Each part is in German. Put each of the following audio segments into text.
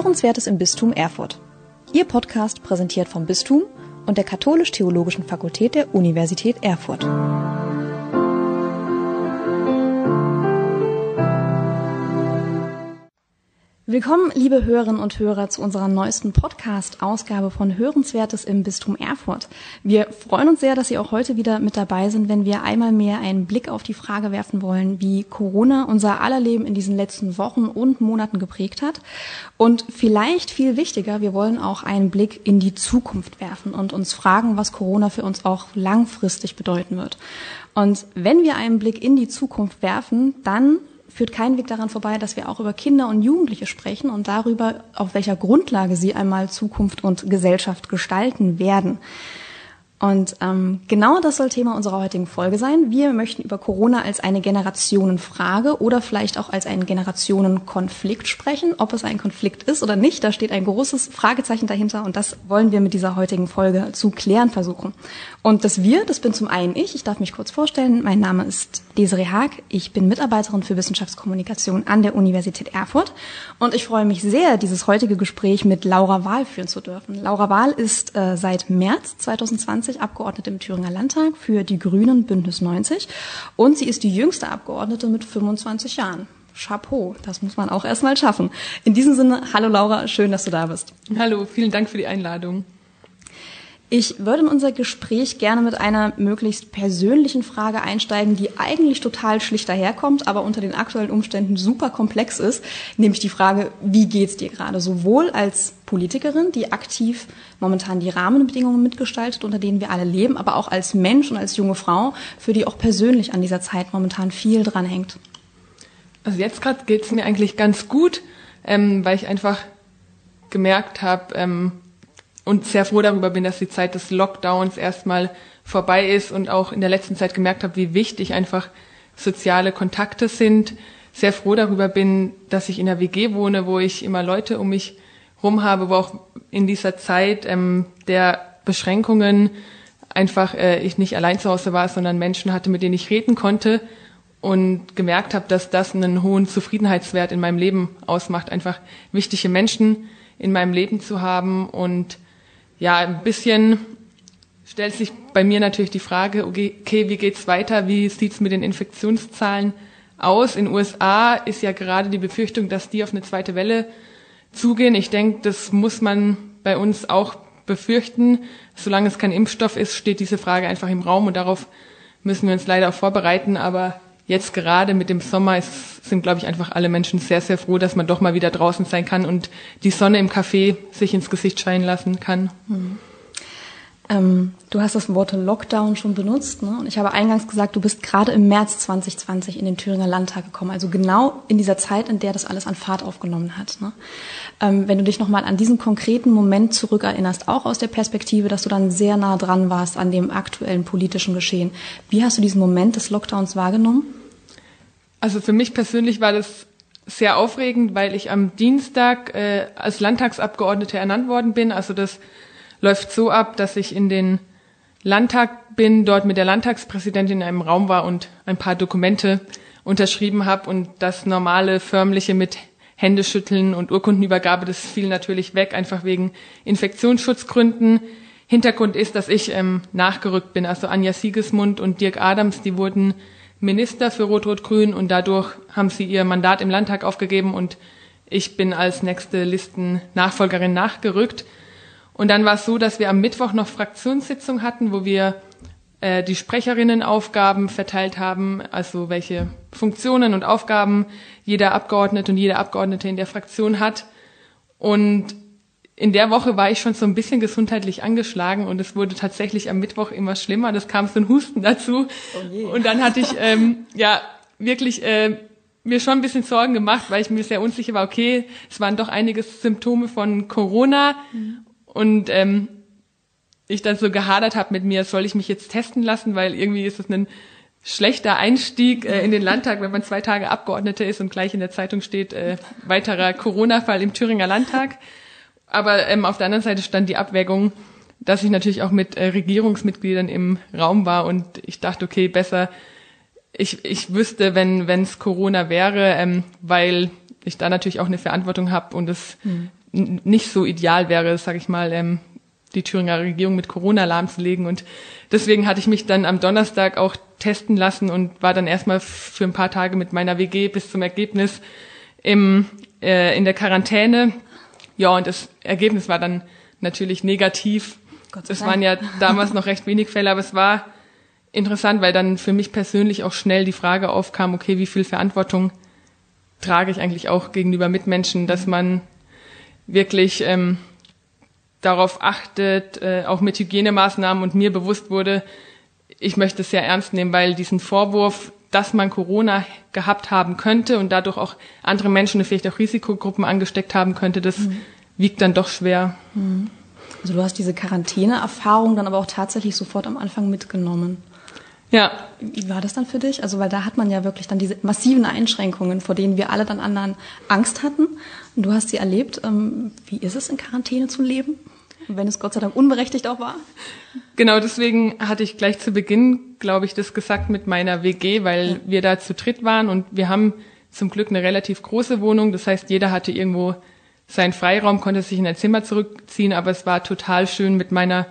Hörenswertes im Bistum Erfurt. Ihr Podcast präsentiert vom Bistum und der Katholisch-Theologischen Fakultät der Universität Erfurt. Willkommen, liebe Hörerinnen und Hörer, zu unserer neuesten Podcast-Ausgabe von Hörenswertes im Bistum Erfurt. Wir freuen uns sehr, dass Sie auch heute wieder mit dabei sind, wenn wir einmal mehr einen Blick auf die Frage werfen wollen, wie Corona unser aller Leben in diesen letzten Wochen und Monaten geprägt hat. Und vielleicht viel wichtiger, wir wollen auch einen Blick in die Zukunft werfen und uns fragen, was Corona für uns auch langfristig bedeuten wird. Und wenn wir einen Blick in die Zukunft werfen, dann führt kein Weg daran vorbei, dass wir auch über Kinder und Jugendliche sprechen und darüber, auf welcher Grundlage sie einmal Zukunft und Gesellschaft gestalten werden. Und ähm, genau das soll Thema unserer heutigen Folge sein. Wir möchten über Corona als eine Generationenfrage oder vielleicht auch als einen Generationenkonflikt sprechen. Ob es ein Konflikt ist oder nicht, da steht ein großes Fragezeichen dahinter und das wollen wir mit dieser heutigen Folge zu klären versuchen. Und das wir, das bin zum einen ich. Ich darf mich kurz vorstellen. Mein Name ist Desiree Haag. Ich bin Mitarbeiterin für Wissenschaftskommunikation an der Universität Erfurt und ich freue mich sehr, dieses heutige Gespräch mit Laura Wahl führen zu dürfen. Laura Wahl ist äh, seit März 2020 20 Abgeordnete im Thüringer Landtag für die Grünen Bündnis 90 und sie ist die jüngste Abgeordnete mit 25 Jahren. Chapeau, das muss man auch erstmal schaffen. In diesem Sinne, hallo Laura, schön, dass du da bist. Hallo, vielen Dank für die Einladung. Ich würde in unser Gespräch gerne mit einer möglichst persönlichen Frage einsteigen, die eigentlich total schlicht daherkommt, aber unter den aktuellen Umständen super komplex ist, nämlich die Frage, wie geht's dir gerade? Sowohl als Politikerin, die aktiv momentan die Rahmenbedingungen mitgestaltet, unter denen wir alle leben, aber auch als Mensch und als junge Frau, für die auch persönlich an dieser Zeit momentan viel dranhängt. Also jetzt gerade geht's mir eigentlich ganz gut, ähm, weil ich einfach gemerkt habe, ähm, und sehr froh darüber bin, dass die Zeit des Lockdowns erstmal vorbei ist und auch in der letzten Zeit gemerkt habe, wie wichtig einfach soziale Kontakte sind. Sehr froh darüber bin, dass ich in der WG wohne, wo ich immer Leute um mich rum habe, wo auch in dieser Zeit ähm, der Beschränkungen einfach äh, ich nicht allein zu Hause war, sondern Menschen hatte, mit denen ich reden konnte und gemerkt habe, dass das einen hohen Zufriedenheitswert in meinem Leben ausmacht, einfach wichtige Menschen in meinem Leben zu haben und ja, ein bisschen stellt sich bei mir natürlich die Frage, okay, wie geht's weiter? Wie sieht's mit den Infektionszahlen aus? In USA ist ja gerade die Befürchtung, dass die auf eine zweite Welle zugehen. Ich denke, das muss man bei uns auch befürchten. Solange es kein Impfstoff ist, steht diese Frage einfach im Raum und darauf müssen wir uns leider auch vorbereiten. Aber jetzt gerade mit dem Sommer ist, sind, glaube ich, einfach alle Menschen sehr, sehr froh, dass man doch mal wieder draußen sein kann und die Sonne im Café sich ins Gesicht scheinen lassen kann. Mhm. Ähm, du hast das Wort Lockdown schon benutzt, ne? Und ich habe eingangs gesagt, du bist gerade im März 2020 in den Thüringer Landtag gekommen, also genau in dieser Zeit, in der das alles an Fahrt aufgenommen hat. Ne? Ähm, wenn du dich nochmal an diesen konkreten Moment zurückerinnerst, auch aus der Perspektive, dass du dann sehr nah dran warst an dem aktuellen politischen Geschehen, wie hast du diesen Moment des Lockdowns wahrgenommen? Also für mich persönlich war das sehr aufregend, weil ich am Dienstag äh, als Landtagsabgeordnete ernannt worden bin. Also das läuft so ab, dass ich in den Landtag bin, dort mit der Landtagspräsidentin in einem Raum war und ein paar Dokumente unterschrieben habe und das normale förmliche mit Händeschütteln und Urkundenübergabe, das fiel natürlich weg, einfach wegen Infektionsschutzgründen. Hintergrund ist, dass ich ähm, nachgerückt bin. Also Anja Siegesmund und Dirk Adams, die wurden Minister für Rot-Rot-Grün und dadurch haben sie ihr Mandat im Landtag aufgegeben und ich bin als nächste Listen-Nachfolgerin nachgerückt. Und dann war es so, dass wir am Mittwoch noch Fraktionssitzung hatten, wo wir äh, die Sprecherinnenaufgaben verteilt haben, also welche Funktionen und Aufgaben jeder Abgeordnete und jede Abgeordnete in der Fraktion hat. Und in der Woche war ich schon so ein bisschen gesundheitlich angeschlagen und es wurde tatsächlich am Mittwoch immer schlimmer. Das kam so ein Husten dazu. Oh und dann hatte ich ähm, ja wirklich äh, mir schon ein bisschen Sorgen gemacht, weil ich mir sehr unsicher war, okay, es waren doch einige Symptome von Corona mhm. und ähm, ich dann so gehadert habe mit mir, soll ich mich jetzt testen lassen, weil irgendwie ist es ein schlechter Einstieg äh, in den Landtag, wenn man zwei Tage Abgeordnete ist und gleich in der Zeitung steht, äh, weiterer Corona-Fall im Thüringer Landtag. Aber ähm, auf der anderen Seite stand die Abwägung, dass ich natürlich auch mit äh, Regierungsmitgliedern im Raum war und ich dachte, okay, besser, ich, ich wüsste, wenn es Corona wäre, ähm, weil ich da natürlich auch eine Verantwortung habe und es mhm. nicht so ideal wäre, sage ich mal, ähm, die Thüringer Regierung mit Corona lahmzulegen. Und deswegen hatte ich mich dann am Donnerstag auch testen lassen und war dann erstmal für ein paar Tage mit meiner WG bis zum Ergebnis im, äh, in der Quarantäne. Ja, und das Ergebnis war dann natürlich negativ. Es waren ja damals noch recht wenig Fälle, aber es war interessant, weil dann für mich persönlich auch schnell die Frage aufkam, okay, wie viel Verantwortung trage ich eigentlich auch gegenüber Mitmenschen, dass man wirklich ähm, darauf achtet, äh, auch mit Hygienemaßnahmen und mir bewusst wurde, ich möchte es sehr ernst nehmen, weil diesen Vorwurf, dass man Corona gehabt haben könnte und dadurch auch andere Menschen, vielleicht auch Risikogruppen angesteckt haben könnte, das mhm. wiegt dann doch schwer. Mhm. Also du hast diese Quarantäne-Erfahrung dann aber auch tatsächlich sofort am Anfang mitgenommen. Ja. Wie war das dann für dich? Also, weil da hat man ja wirklich dann diese massiven Einschränkungen, vor denen wir alle dann anderen Angst hatten. Und du hast sie erlebt. Ähm, wie ist es, in Quarantäne zu leben? Wenn es Gott sei Dank unberechtigt auch war? Genau, deswegen hatte ich gleich zu Beginn, glaube ich, das gesagt mit meiner WG, weil ja. wir da zu dritt waren und wir haben zum Glück eine relativ große Wohnung. Das heißt, jeder hatte irgendwo seinen Freiraum, konnte sich in ein Zimmer zurückziehen, aber es war total schön mit meiner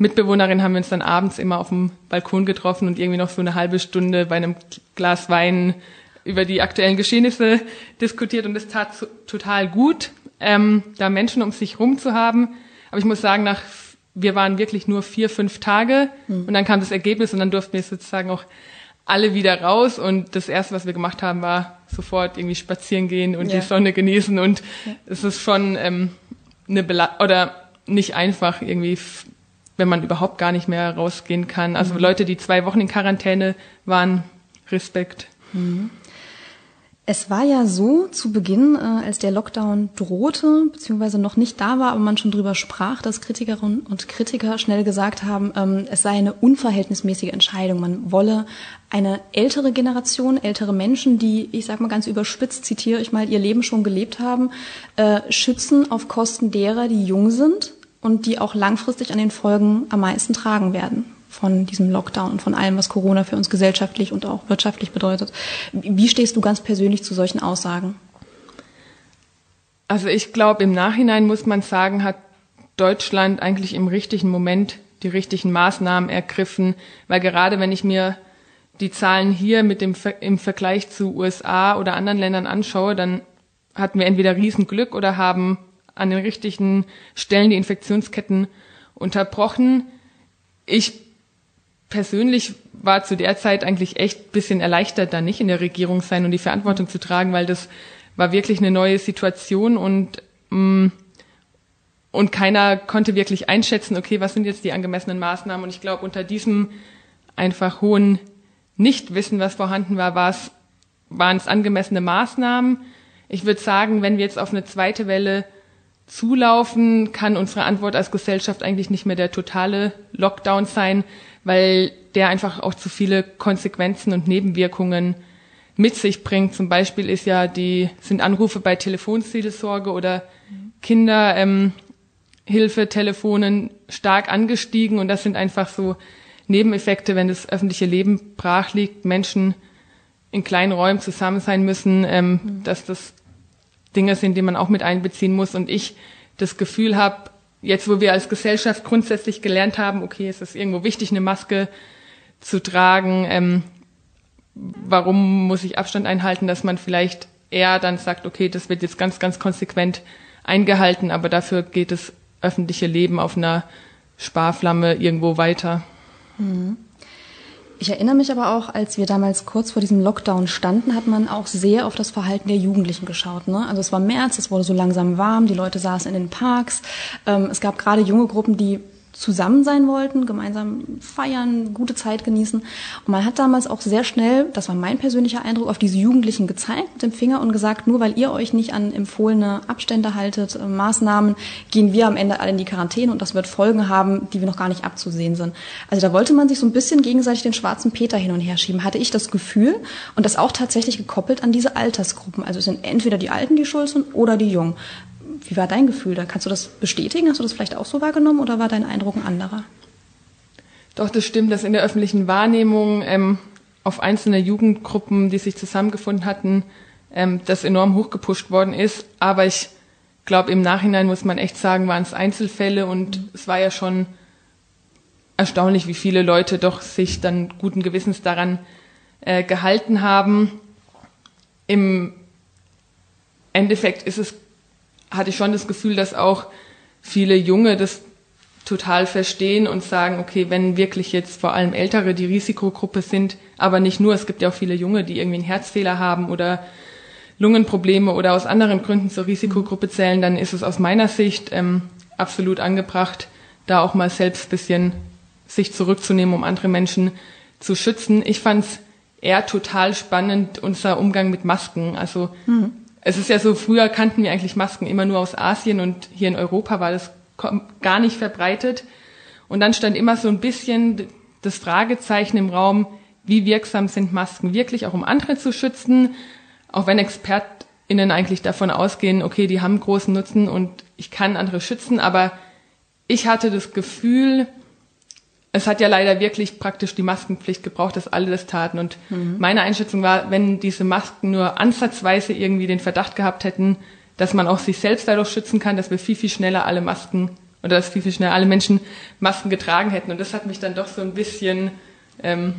Mitbewohnerin haben wir uns dann abends immer auf dem Balkon getroffen und irgendwie noch so eine halbe Stunde bei einem Glas Wein über die aktuellen Geschehnisse diskutiert und es tat total gut, ähm, da Menschen um sich rum zu haben. Aber ich muss sagen, nach wir waren wirklich nur vier, fünf Tage mhm. und dann kam das Ergebnis und dann durften wir sozusagen auch alle wieder raus und das erste, was wir gemacht haben, war sofort irgendwie spazieren gehen und ja. die Sonne genießen und ja. es ist schon ähm, eine Bela oder nicht einfach irgendwie wenn man überhaupt gar nicht mehr rausgehen kann. Also mhm. Leute, die zwei Wochen in Quarantäne waren, Respekt. Mhm. Es war ja so zu Beginn, äh, als der Lockdown drohte, beziehungsweise noch nicht da war, aber man schon drüber sprach, dass Kritikerinnen und Kritiker schnell gesagt haben, ähm, es sei eine unverhältnismäßige Entscheidung. Man wolle eine ältere Generation, ältere Menschen, die, ich sag mal ganz überspitzt, zitiere ich mal, ihr Leben schon gelebt haben, äh, schützen auf Kosten derer, die jung sind und die auch langfristig an den Folgen am meisten tragen werden von diesem Lockdown und von allem, was Corona für uns gesellschaftlich und auch wirtschaftlich bedeutet. Wie stehst du ganz persönlich zu solchen Aussagen? Also ich glaube, im Nachhinein muss man sagen, hat Deutschland eigentlich im richtigen Moment die richtigen Maßnahmen ergriffen, weil gerade wenn ich mir die Zahlen hier mit dem im Vergleich zu USA oder anderen Ländern anschaue, dann hatten wir entweder Riesenglück oder haben an den richtigen Stellen die Infektionsketten unterbrochen. Ich persönlich war zu der Zeit eigentlich echt bisschen erleichtert, da nicht in der Regierung sein und die Verantwortung zu tragen, weil das war wirklich eine neue Situation und mh, mm, und keiner konnte wirklich einschätzen, okay, was sind jetzt die angemessenen Maßnahmen? Und ich glaube, unter diesem einfach hohen Nichtwissen, was vorhanden war, waren es angemessene Maßnahmen. Ich würde sagen, wenn wir jetzt auf eine zweite Welle zulaufen, kann unsere Antwort als Gesellschaft eigentlich nicht mehr der totale Lockdown sein, weil der einfach auch zu viele Konsequenzen und Nebenwirkungen mit sich bringt. Zum Beispiel ist ja die, sind Anrufe bei Telefonseelsorge oder Kinderhilfetelefonen ähm, stark angestiegen und das sind einfach so Nebeneffekte, wenn das öffentliche Leben brach liegt, Menschen in kleinen Räumen zusammen sein müssen, ähm, mhm. dass das Dinge sind, die man auch mit einbeziehen muss. Und ich das Gefühl habe, jetzt wo wir als Gesellschaft grundsätzlich gelernt haben, okay, es ist irgendwo wichtig, eine Maske zu tragen, ähm, warum muss ich Abstand einhalten, dass man vielleicht eher dann sagt, okay, das wird jetzt ganz, ganz konsequent eingehalten, aber dafür geht das öffentliche Leben auf einer Sparflamme irgendwo weiter. Mhm. Ich erinnere mich aber auch, als wir damals kurz vor diesem Lockdown standen, hat man auch sehr auf das Verhalten der Jugendlichen geschaut. Ne? Also es war März, es wurde so langsam warm, die Leute saßen in den Parks. Ähm, es gab gerade junge Gruppen, die zusammen sein wollten, gemeinsam feiern, gute Zeit genießen. Und man hat damals auch sehr schnell, das war mein persönlicher Eindruck, auf diese Jugendlichen gezeigt mit dem Finger und gesagt, nur weil ihr euch nicht an empfohlene Abstände haltet, äh, Maßnahmen, gehen wir am Ende alle in die Quarantäne und das wird Folgen haben, die wir noch gar nicht abzusehen sind. Also da wollte man sich so ein bisschen gegenseitig den schwarzen Peter hin und her schieben, hatte ich das Gefühl und das auch tatsächlich gekoppelt an diese Altersgruppen. Also es sind entweder die Alten, die schuld sind oder die Jungen. Wie war dein Gefühl da? Kannst du das bestätigen? Hast du das vielleicht auch so wahrgenommen oder war dein Eindruck ein anderer? Doch, das stimmt, dass in der öffentlichen Wahrnehmung ähm, auf einzelne Jugendgruppen, die sich zusammengefunden hatten, ähm, das enorm hochgepusht worden ist. Aber ich glaube, im Nachhinein muss man echt sagen, waren es Einzelfälle und mhm. es war ja schon erstaunlich, wie viele Leute doch sich dann guten Gewissens daran äh, gehalten haben. Im Endeffekt ist es, hatte ich schon das Gefühl, dass auch viele Junge das total verstehen und sagen, okay, wenn wirklich jetzt vor allem Ältere die Risikogruppe sind, aber nicht nur, es gibt ja auch viele Junge, die irgendwie einen Herzfehler haben oder Lungenprobleme oder aus anderen Gründen zur Risikogruppe zählen, dann ist es aus meiner Sicht ähm, absolut angebracht, da auch mal selbst bisschen sich zurückzunehmen, um andere Menschen zu schützen. Ich fand es eher total spannend, unser Umgang mit Masken. Also mhm. Es ist ja so, früher kannten wir eigentlich Masken immer nur aus Asien und hier in Europa war das gar nicht verbreitet. Und dann stand immer so ein bisschen das Fragezeichen im Raum, wie wirksam sind Masken wirklich, auch um andere zu schützen, auch wenn ExpertInnen eigentlich davon ausgehen, okay, die haben großen Nutzen und ich kann andere schützen, aber ich hatte das Gefühl, es hat ja leider wirklich praktisch die Maskenpflicht gebraucht, dass alle das taten. Und mhm. meine Einschätzung war, wenn diese Masken nur ansatzweise irgendwie den Verdacht gehabt hätten, dass man auch sich selbst dadurch schützen kann, dass wir viel, viel schneller alle Masken oder dass viel, viel schneller alle Menschen Masken getragen hätten. Und das hat mich dann doch so ein bisschen ähm,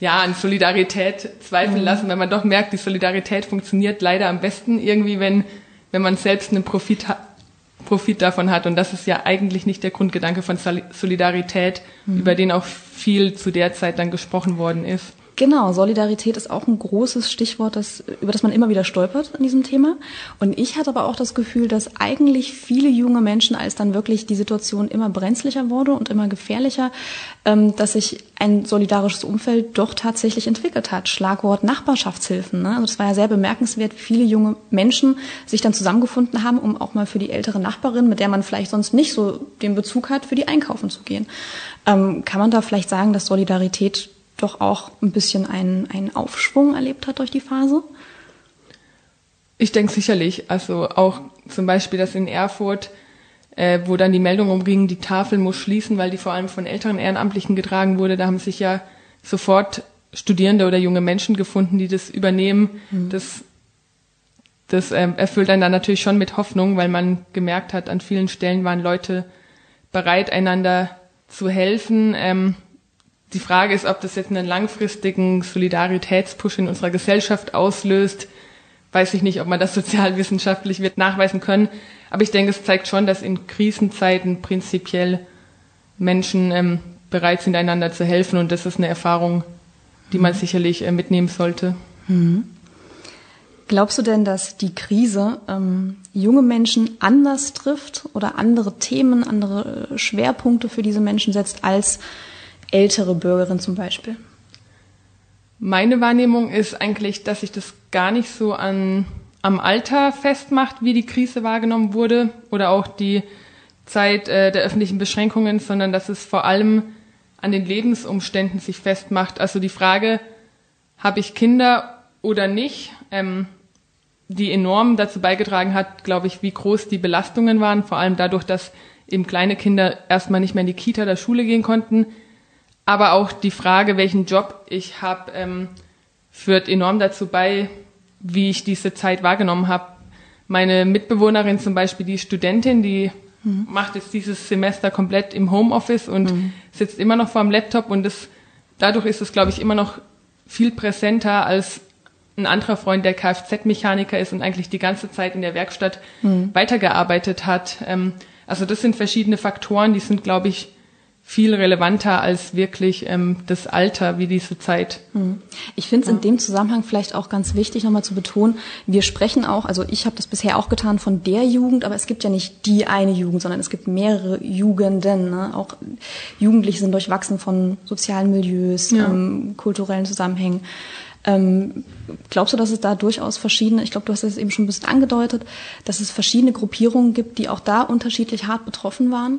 ja, an Solidarität zweifeln mhm. lassen, weil man doch merkt, die Solidarität funktioniert leider am besten irgendwie, wenn, wenn man selbst einen Profit hat Profit davon hat. Und das ist ja eigentlich nicht der Grundgedanke von Solidarität, mhm. über den auch viel zu der Zeit dann gesprochen worden ist. Genau, Solidarität ist auch ein großes Stichwort, das, über das man immer wieder stolpert in diesem Thema. Und ich hatte aber auch das Gefühl, dass eigentlich viele junge Menschen, als dann wirklich die Situation immer brenzlicher wurde und immer gefährlicher, ähm, dass sich ein solidarisches Umfeld doch tatsächlich entwickelt hat. Schlagwort Nachbarschaftshilfen. Ne? Also das war ja sehr bemerkenswert, wie viele junge Menschen sich dann zusammengefunden haben, um auch mal für die ältere Nachbarin, mit der man vielleicht sonst nicht so den Bezug hat, für die einkaufen zu gehen. Ähm, kann man da vielleicht sagen, dass Solidarität doch auch ein bisschen einen, einen Aufschwung erlebt hat durch die Phase? Ich denke sicherlich. Also auch zum Beispiel das in Erfurt, äh, wo dann die Meldung umging, die Tafel muss schließen, weil die vor allem von älteren Ehrenamtlichen getragen wurde. Da haben sich ja sofort Studierende oder junge Menschen gefunden, die das übernehmen. Mhm. Das, das äh, erfüllt einen dann natürlich schon mit Hoffnung, weil man gemerkt hat, an vielen Stellen waren Leute bereit, einander zu helfen. Ähm, die Frage ist, ob das jetzt einen langfristigen Solidaritätspush in unserer Gesellschaft auslöst. Weiß ich nicht, ob man das sozialwissenschaftlich wird nachweisen können. Aber ich denke, es zeigt schon, dass in Krisenzeiten prinzipiell Menschen ähm, bereit sind, einander zu helfen. Und das ist eine Erfahrung, die man sicherlich äh, mitnehmen sollte. Mhm. Glaubst du denn, dass die Krise ähm, junge Menschen anders trifft oder andere Themen, andere äh, Schwerpunkte für diese Menschen setzt als ältere Bürgerin zum Beispiel? Meine Wahrnehmung ist eigentlich, dass sich das gar nicht so an, am Alter festmacht, wie die Krise wahrgenommen wurde oder auch die Zeit äh, der öffentlichen Beschränkungen, sondern dass es vor allem an den Lebensumständen sich festmacht. Also die Frage, habe ich Kinder oder nicht, ähm, die enorm dazu beigetragen hat, glaube ich, wie groß die Belastungen waren, vor allem dadurch, dass eben kleine Kinder erstmal nicht mehr in die Kita oder Schule gehen konnten, aber auch die Frage, welchen Job ich habe, ähm, führt enorm dazu bei, wie ich diese Zeit wahrgenommen habe. Meine Mitbewohnerin zum Beispiel, die Studentin, die mhm. macht jetzt dieses Semester komplett im Homeoffice und mhm. sitzt immer noch vor dem Laptop und das, dadurch ist es, glaube ich, immer noch viel präsenter als ein anderer Freund, der Kfz-Mechaniker ist und eigentlich die ganze Zeit in der Werkstatt mhm. weitergearbeitet hat. Ähm, also das sind verschiedene Faktoren, die sind, glaube ich, viel relevanter als wirklich ähm, das Alter, wie diese Zeit. Hm. Ich finde es ja. in dem Zusammenhang vielleicht auch ganz wichtig, nochmal zu betonen, wir sprechen auch, also ich habe das bisher auch getan von der Jugend, aber es gibt ja nicht die eine Jugend, sondern es gibt mehrere Jugenden. Ne? Auch Jugendliche sind durchwachsen von sozialen Milieus, ja. ähm, kulturellen Zusammenhängen. Ähm, glaubst du, dass es da durchaus verschiedene, ich glaube, du hast es eben schon ein bisschen angedeutet, dass es verschiedene Gruppierungen gibt, die auch da unterschiedlich hart betroffen waren?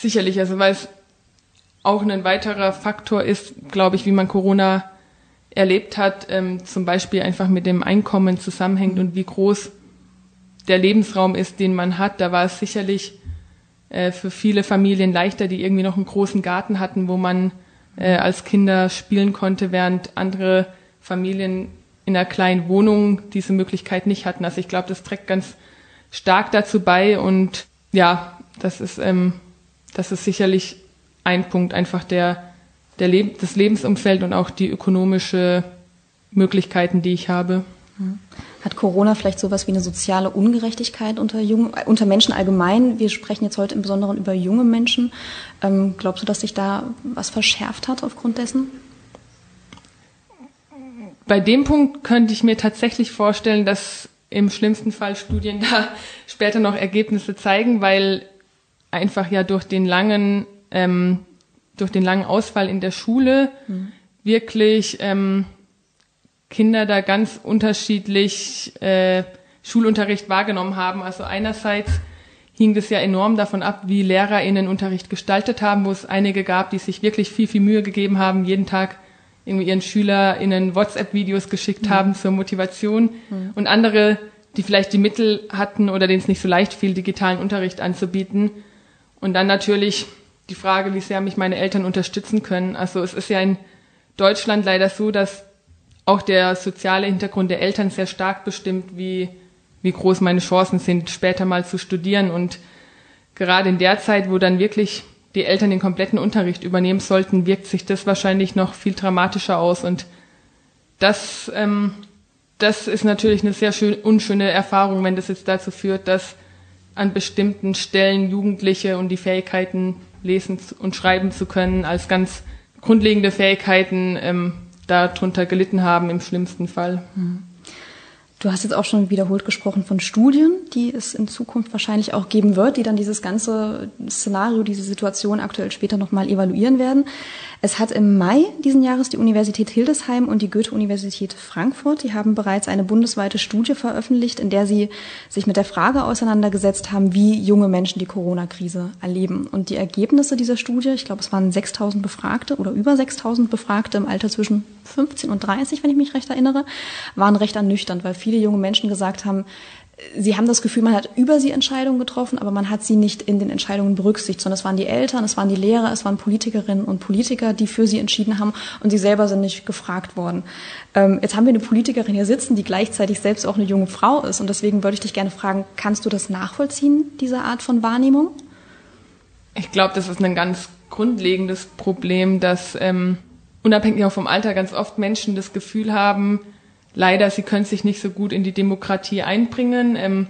Sicherlich, also weil es auch ein weiterer Faktor ist, glaube ich, wie man Corona erlebt hat, ähm, zum Beispiel einfach mit dem Einkommen zusammenhängt und wie groß der Lebensraum ist, den man hat. Da war es sicherlich äh, für viele Familien leichter, die irgendwie noch einen großen Garten hatten, wo man äh, als Kinder spielen konnte, während andere Familien in einer kleinen Wohnung diese Möglichkeit nicht hatten. Also ich glaube, das trägt ganz stark dazu bei und ja, das ist, ähm, das ist sicherlich ein Punkt, einfach der, der Leb das Lebensumfeld und auch die ökonomische Möglichkeiten, die ich habe. Hat Corona vielleicht sowas wie eine soziale Ungerechtigkeit unter, jungen, unter Menschen allgemein? Wir sprechen jetzt heute im Besonderen über junge Menschen. Ähm, glaubst du, dass sich da was verschärft hat aufgrund dessen? Bei dem Punkt könnte ich mir tatsächlich vorstellen, dass im schlimmsten Fall Studien da später noch Ergebnisse zeigen, weil einfach ja durch den langen, ähm, durch den langen Ausfall in der Schule mhm. wirklich ähm, Kinder da ganz unterschiedlich äh, Schulunterricht wahrgenommen haben. Also einerseits hing das ja enorm davon ab, wie LehrerInnen Unterricht gestaltet haben, wo es einige gab, die sich wirklich viel, viel Mühe gegeben haben, jeden Tag irgendwie ihren SchülerInnen WhatsApp-Videos geschickt mhm. haben zur Motivation mhm. und andere, die vielleicht die Mittel hatten oder denen es nicht so leicht fiel, digitalen Unterricht anzubieten. Und dann natürlich die Frage, wie sehr mich meine Eltern unterstützen können. Also es ist ja in Deutschland leider so, dass auch der soziale Hintergrund der Eltern sehr stark bestimmt, wie, wie groß meine Chancen sind, später mal zu studieren. Und gerade in der Zeit, wo dann wirklich die Eltern den kompletten Unterricht übernehmen sollten, wirkt sich das wahrscheinlich noch viel dramatischer aus. Und das, ähm, das ist natürlich eine sehr schön, unschöne Erfahrung, wenn das jetzt dazu führt, dass an bestimmten Stellen Jugendliche und die Fähigkeiten lesen und schreiben zu können als ganz grundlegende Fähigkeiten ähm, darunter gelitten haben im schlimmsten Fall. Mhm. Du hast jetzt auch schon wiederholt gesprochen von Studien, die es in Zukunft wahrscheinlich auch geben wird, die dann dieses ganze Szenario, diese Situation aktuell später nochmal evaluieren werden. Es hat im Mai diesen Jahres die Universität Hildesheim und die Goethe-Universität Frankfurt, die haben bereits eine bundesweite Studie veröffentlicht, in der sie sich mit der Frage auseinandergesetzt haben, wie junge Menschen die Corona-Krise erleben. Und die Ergebnisse dieser Studie, ich glaube, es waren 6000 Befragte oder über 6000 Befragte im Alter zwischen 15 und 30, wenn ich mich recht erinnere, waren recht ernüchternd, weil viele junge Menschen gesagt haben, sie haben das Gefühl, man hat über sie Entscheidungen getroffen, aber man hat sie nicht in den Entscheidungen berücksichtigt, sondern es waren die Eltern, es waren die Lehrer, es waren Politikerinnen und Politiker, die für sie entschieden haben und sie selber sind nicht gefragt worden. Ähm, jetzt haben wir eine Politikerin hier sitzen, die gleichzeitig selbst auch eine junge Frau ist und deswegen würde ich dich gerne fragen, kannst du das nachvollziehen, diese Art von Wahrnehmung? Ich glaube, das ist ein ganz grundlegendes Problem, dass ähm, unabhängig auch vom Alter ganz oft Menschen das Gefühl haben, leider, sie können sich nicht so gut in die Demokratie einbringen, ähm,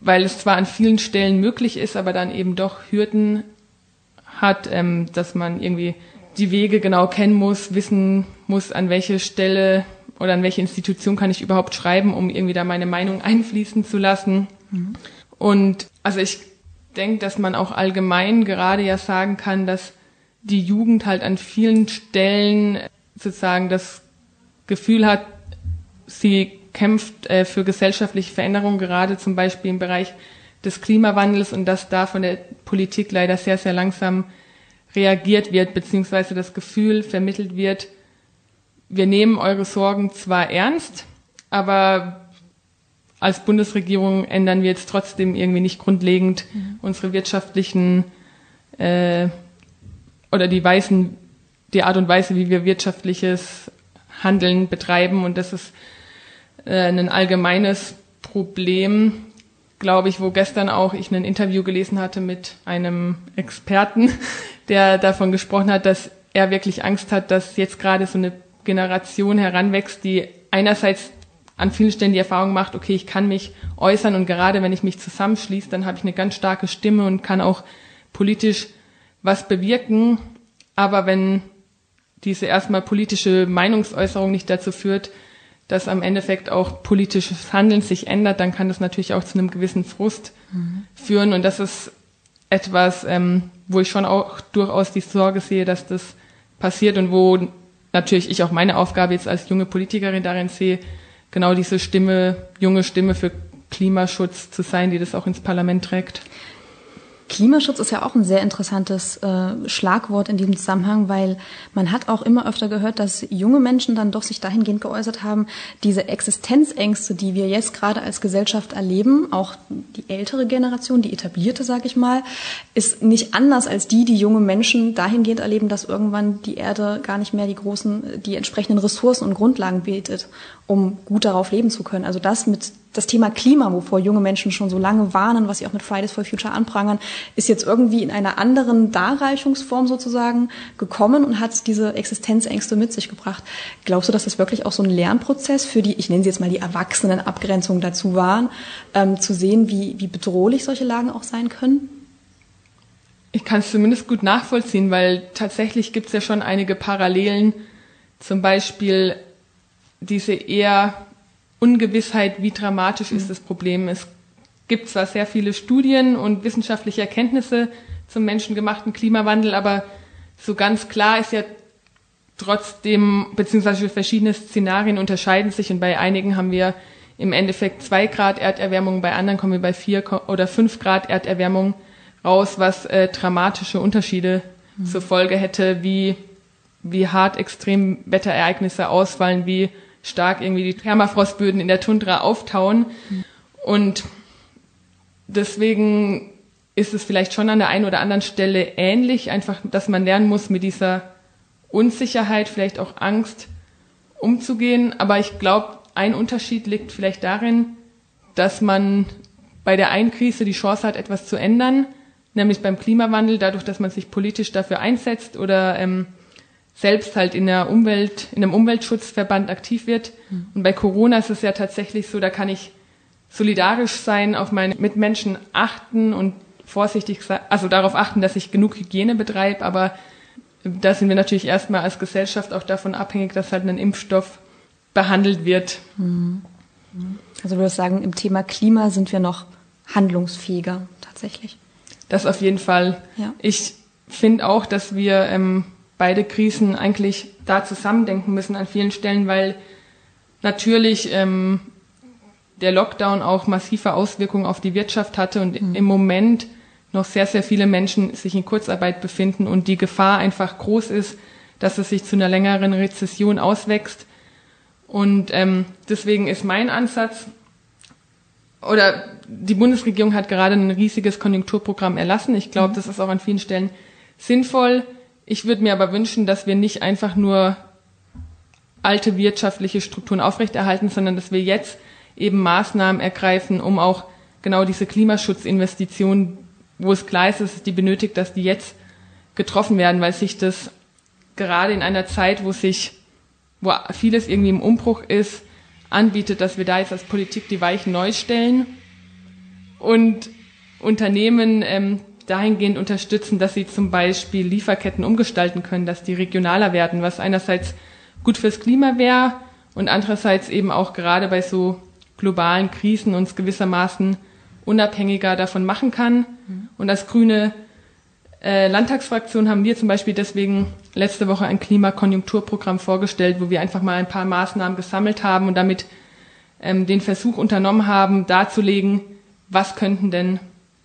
weil es zwar an vielen Stellen möglich ist, aber dann eben doch Hürden hat, ähm, dass man irgendwie die Wege genau kennen muss, wissen muss, an welche Stelle oder an welche Institution kann ich überhaupt schreiben, um irgendwie da meine Meinung einfließen zu lassen. Mhm. Und also ich denke, dass man auch allgemein gerade ja sagen kann, dass die Jugend halt an vielen Stellen sozusagen das Gefühl hat, Sie kämpft äh, für gesellschaftliche Veränderungen, gerade zum Beispiel im Bereich des Klimawandels und dass da von der Politik leider sehr, sehr langsam reagiert wird, beziehungsweise das Gefühl vermittelt wird, wir nehmen eure Sorgen zwar ernst, aber als Bundesregierung ändern wir jetzt trotzdem irgendwie nicht grundlegend mhm. unsere wirtschaftlichen äh, oder die Weisen, die Art und Weise, wie wir wirtschaftliches Handeln betreiben. Und das ist äh, ein allgemeines Problem, glaube ich, wo gestern auch ich ein Interview gelesen hatte mit einem Experten, der davon gesprochen hat, dass er wirklich Angst hat, dass jetzt gerade so eine Generation heranwächst, die einerseits an vielen Stellen die Erfahrung macht, okay, ich kann mich äußern und gerade wenn ich mich zusammenschließe, dann habe ich eine ganz starke Stimme und kann auch politisch was bewirken. Aber wenn diese erstmal politische Meinungsäußerung nicht dazu führt, dass am Endeffekt auch politisches Handeln sich ändert, dann kann das natürlich auch zu einem gewissen Frust mhm. führen. Und das ist etwas, ähm, wo ich schon auch durchaus die Sorge sehe, dass das passiert und wo natürlich ich auch meine Aufgabe jetzt als junge Politikerin darin sehe, genau diese Stimme, junge Stimme für Klimaschutz zu sein, die das auch ins Parlament trägt. Klimaschutz ist ja auch ein sehr interessantes äh, Schlagwort in diesem Zusammenhang, weil man hat auch immer öfter gehört, dass junge Menschen dann doch sich dahingehend geäußert haben, diese Existenzängste, die wir jetzt gerade als Gesellschaft erleben, auch die ältere Generation, die etablierte, sage ich mal, ist nicht anders als die, die junge Menschen dahingehend erleben, dass irgendwann die Erde gar nicht mehr die großen, die entsprechenden Ressourcen und Grundlagen bietet, um gut darauf leben zu können. Also das mit das Thema Klima, wovor junge Menschen schon so lange warnen, was sie auch mit Fridays for Future anprangern, ist jetzt irgendwie in einer anderen Darreichungsform sozusagen gekommen und hat diese Existenzängste mit sich gebracht. Glaubst du, dass das wirklich auch so ein Lernprozess für die, ich nenne sie jetzt mal die Erwachsenenabgrenzung dazu waren, ähm, zu sehen, wie, wie bedrohlich solche Lagen auch sein können? Ich kann es zumindest gut nachvollziehen, weil tatsächlich gibt es ja schon einige Parallelen, zum Beispiel diese eher Ungewissheit, wie dramatisch ist mhm. das Problem. Es gibt zwar sehr viele Studien und wissenschaftliche Erkenntnisse zum menschengemachten Klimawandel, aber so ganz klar ist ja trotzdem, beziehungsweise verschiedene Szenarien unterscheiden sich und bei einigen haben wir im Endeffekt zwei Grad Erderwärmung, bei anderen kommen wir bei vier oder fünf Grad Erderwärmung raus, was äh, dramatische Unterschiede mhm. zur Folge hätte, wie, wie hart Extremwetterereignisse ausfallen, wie stark irgendwie die Permafrostböden in der Tundra auftauen. Und deswegen ist es vielleicht schon an der einen oder anderen Stelle ähnlich, einfach, dass man lernen muss, mit dieser Unsicherheit, vielleicht auch Angst umzugehen. Aber ich glaube, ein Unterschied liegt vielleicht darin, dass man bei der einen Krise die Chance hat, etwas zu ändern, nämlich beim Klimawandel, dadurch, dass man sich politisch dafür einsetzt oder ähm, selbst halt in der Umwelt, in einem Umweltschutzverband aktiv wird. Mhm. Und bei Corona ist es ja tatsächlich so, da kann ich solidarisch sein, auf meine Mitmenschen achten und vorsichtig sein, also darauf achten, dass ich genug Hygiene betreibe, aber da sind wir natürlich erstmal als Gesellschaft auch davon abhängig, dass halt ein Impfstoff behandelt wird. Mhm. Also du würdest sagen, im Thema Klima sind wir noch handlungsfähiger tatsächlich. Das auf jeden Fall. Ja. Ich finde auch, dass wir ähm, beide Krisen eigentlich da zusammendenken müssen an vielen Stellen, weil natürlich ähm, der Lockdown auch massive Auswirkungen auf die Wirtschaft hatte und mhm. im Moment noch sehr, sehr viele Menschen sich in Kurzarbeit befinden und die Gefahr einfach groß ist, dass es sich zu einer längeren Rezession auswächst. Und ähm, deswegen ist mein Ansatz, oder die Bundesregierung hat gerade ein riesiges Konjunkturprogramm erlassen. Ich glaube, mhm. das ist auch an vielen Stellen sinnvoll. Ich würde mir aber wünschen, dass wir nicht einfach nur alte wirtschaftliche Strukturen aufrechterhalten, sondern dass wir jetzt eben Maßnahmen ergreifen, um auch genau diese Klimaschutzinvestitionen, wo es klar ist, dass es die benötigt, dass die jetzt getroffen werden, weil sich das gerade in einer Zeit, wo sich, wo vieles irgendwie im Umbruch ist, anbietet, dass wir da jetzt als Politik die Weichen neu stellen und Unternehmen ähm, dahingehend unterstützen, dass sie zum Beispiel Lieferketten umgestalten können, dass die regionaler werden, was einerseits gut fürs Klima wäre und andererseits eben auch gerade bei so globalen Krisen uns gewissermaßen unabhängiger davon machen kann. Und als grüne äh, Landtagsfraktion haben wir zum Beispiel deswegen letzte Woche ein Klimakonjunkturprogramm vorgestellt, wo wir einfach mal ein paar Maßnahmen gesammelt haben und damit ähm, den Versuch unternommen haben, darzulegen, was könnten denn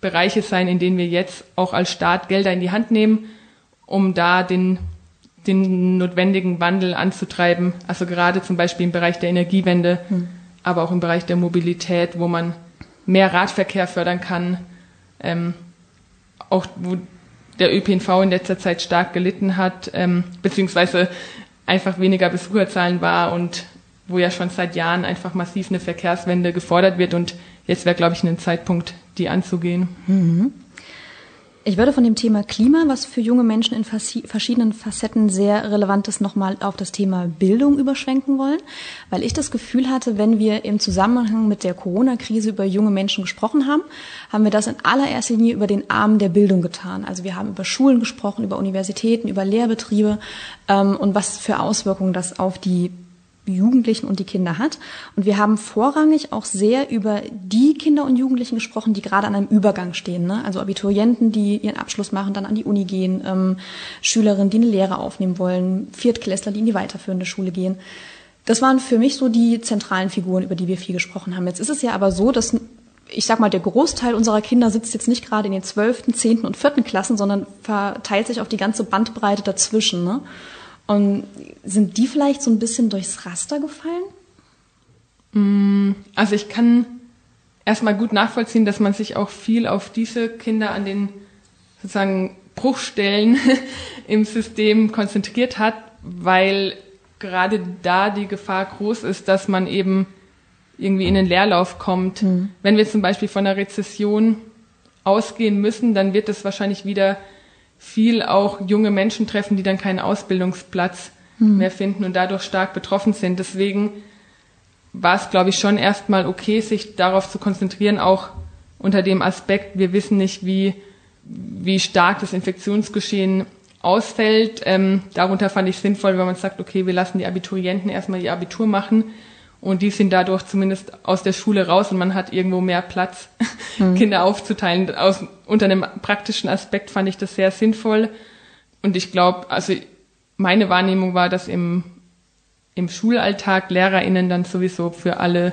Bereiche sein, in denen wir jetzt auch als Staat Gelder in die Hand nehmen, um da den, den notwendigen Wandel anzutreiben. Also gerade zum Beispiel im Bereich der Energiewende, hm. aber auch im Bereich der Mobilität, wo man mehr Radverkehr fördern kann, ähm, auch wo der ÖPNV in letzter Zeit stark gelitten hat, ähm, beziehungsweise einfach weniger Besucherzahlen war und wo ja schon seit Jahren einfach massiv eine Verkehrswende gefordert wird. Und jetzt wäre, glaube ich, ein Zeitpunkt, die anzugehen. Mhm. Ich würde von dem Thema Klima, was für junge Menschen in verschiedenen Facetten sehr relevant ist, nochmal auf das Thema Bildung überschwenken wollen, weil ich das Gefühl hatte, wenn wir im Zusammenhang mit der Corona-Krise über junge Menschen gesprochen haben, haben wir das in allererster Linie über den Arm der Bildung getan. Also wir haben über Schulen gesprochen, über Universitäten, über Lehrbetriebe ähm, und was für Auswirkungen das auf die Jugendlichen und die Kinder hat. Und wir haben vorrangig auch sehr über die Kinder und Jugendlichen gesprochen, die gerade an einem Übergang stehen. Ne? Also Abiturienten, die ihren Abschluss machen, dann an die Uni gehen, ähm, Schülerinnen, die eine Lehre aufnehmen wollen, Viertklässler, die in die weiterführende Schule gehen. Das waren für mich so die zentralen Figuren, über die wir viel gesprochen haben. Jetzt ist es ja aber so, dass ich sag mal, der Großteil unserer Kinder sitzt jetzt nicht gerade in den zwölften, zehnten und vierten Klassen, sondern verteilt sich auf die ganze Bandbreite dazwischen. Ne? Und sind die vielleicht so ein bisschen durchs Raster gefallen? Mm, also ich kann erstmal gut nachvollziehen, dass man sich auch viel auf diese Kinder an den sozusagen Bruchstellen im System konzentriert hat, weil gerade da die Gefahr groß ist, dass man eben irgendwie in den Leerlauf kommt. Mhm. Wenn wir zum Beispiel von einer Rezession ausgehen müssen, dann wird es wahrscheinlich wieder viel auch junge Menschen treffen, die dann keinen Ausbildungsplatz mhm. mehr finden und dadurch stark betroffen sind. Deswegen war es, glaube ich, schon erstmal okay, sich darauf zu konzentrieren, auch unter dem Aspekt, wir wissen nicht, wie, wie stark das Infektionsgeschehen ausfällt. Ähm, darunter fand ich sinnvoll, wenn man sagt, okay, wir lassen die Abiturienten erstmal ihr Abitur machen und die sind dadurch zumindest aus der Schule raus und man hat irgendwo mehr Platz, mhm. Kinder aufzuteilen. Aus, unter einem praktischen Aspekt fand ich das sehr sinnvoll. Und ich glaube, also meine Wahrnehmung war, dass im, im Schulalltag LehrerInnen dann sowieso für alle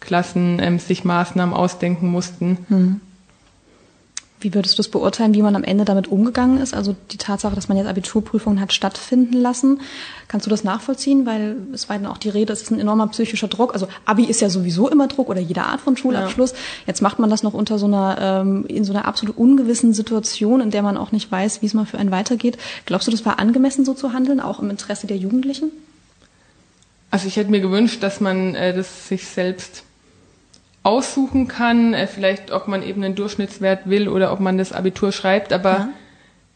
Klassen ähm, sich Maßnahmen ausdenken mussten. Mhm. Wie würdest du es beurteilen, wie man am Ende damit umgegangen ist? Also die Tatsache, dass man jetzt Abiturprüfungen hat stattfinden lassen. Kannst du das nachvollziehen? Weil es war dann auch die Rede, es ist ein enormer psychischer Druck. Also Abi ist ja sowieso immer Druck oder jede Art von Schulabschluss. Ja. Jetzt macht man das noch unter so einer, ähm, in so einer absolut ungewissen Situation, in der man auch nicht weiß, wie es mal für einen weitergeht. Glaubst du, das war angemessen so zu handeln, auch im Interesse der Jugendlichen? Also ich hätte mir gewünscht, dass man äh, das sich selbst aussuchen kann, äh, vielleicht ob man eben einen Durchschnittswert will oder ob man das Abitur schreibt, aber ja.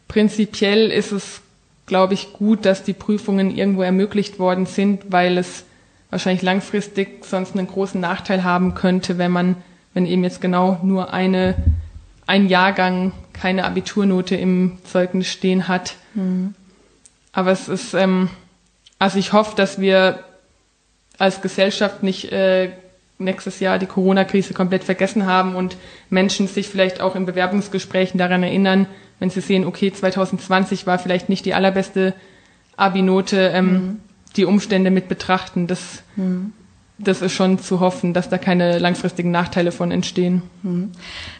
prinzipiell ist es, glaube ich, gut, dass die Prüfungen irgendwo ermöglicht worden sind, weil es wahrscheinlich langfristig sonst einen großen Nachteil haben könnte, wenn man, wenn eben jetzt genau nur eine, ein Jahrgang keine Abiturnote im Zeugnis stehen hat. Mhm. Aber es ist, ähm, also ich hoffe, dass wir als Gesellschaft nicht äh, nächstes Jahr die Corona-Krise komplett vergessen haben und Menschen sich vielleicht auch in Bewerbungsgesprächen daran erinnern, wenn sie sehen, okay, 2020 war vielleicht nicht die allerbeste Abi-Note, ähm, mhm. die Umstände mit betrachten. Das mhm das ist schon zu hoffen, dass da keine langfristigen Nachteile von entstehen. Hm.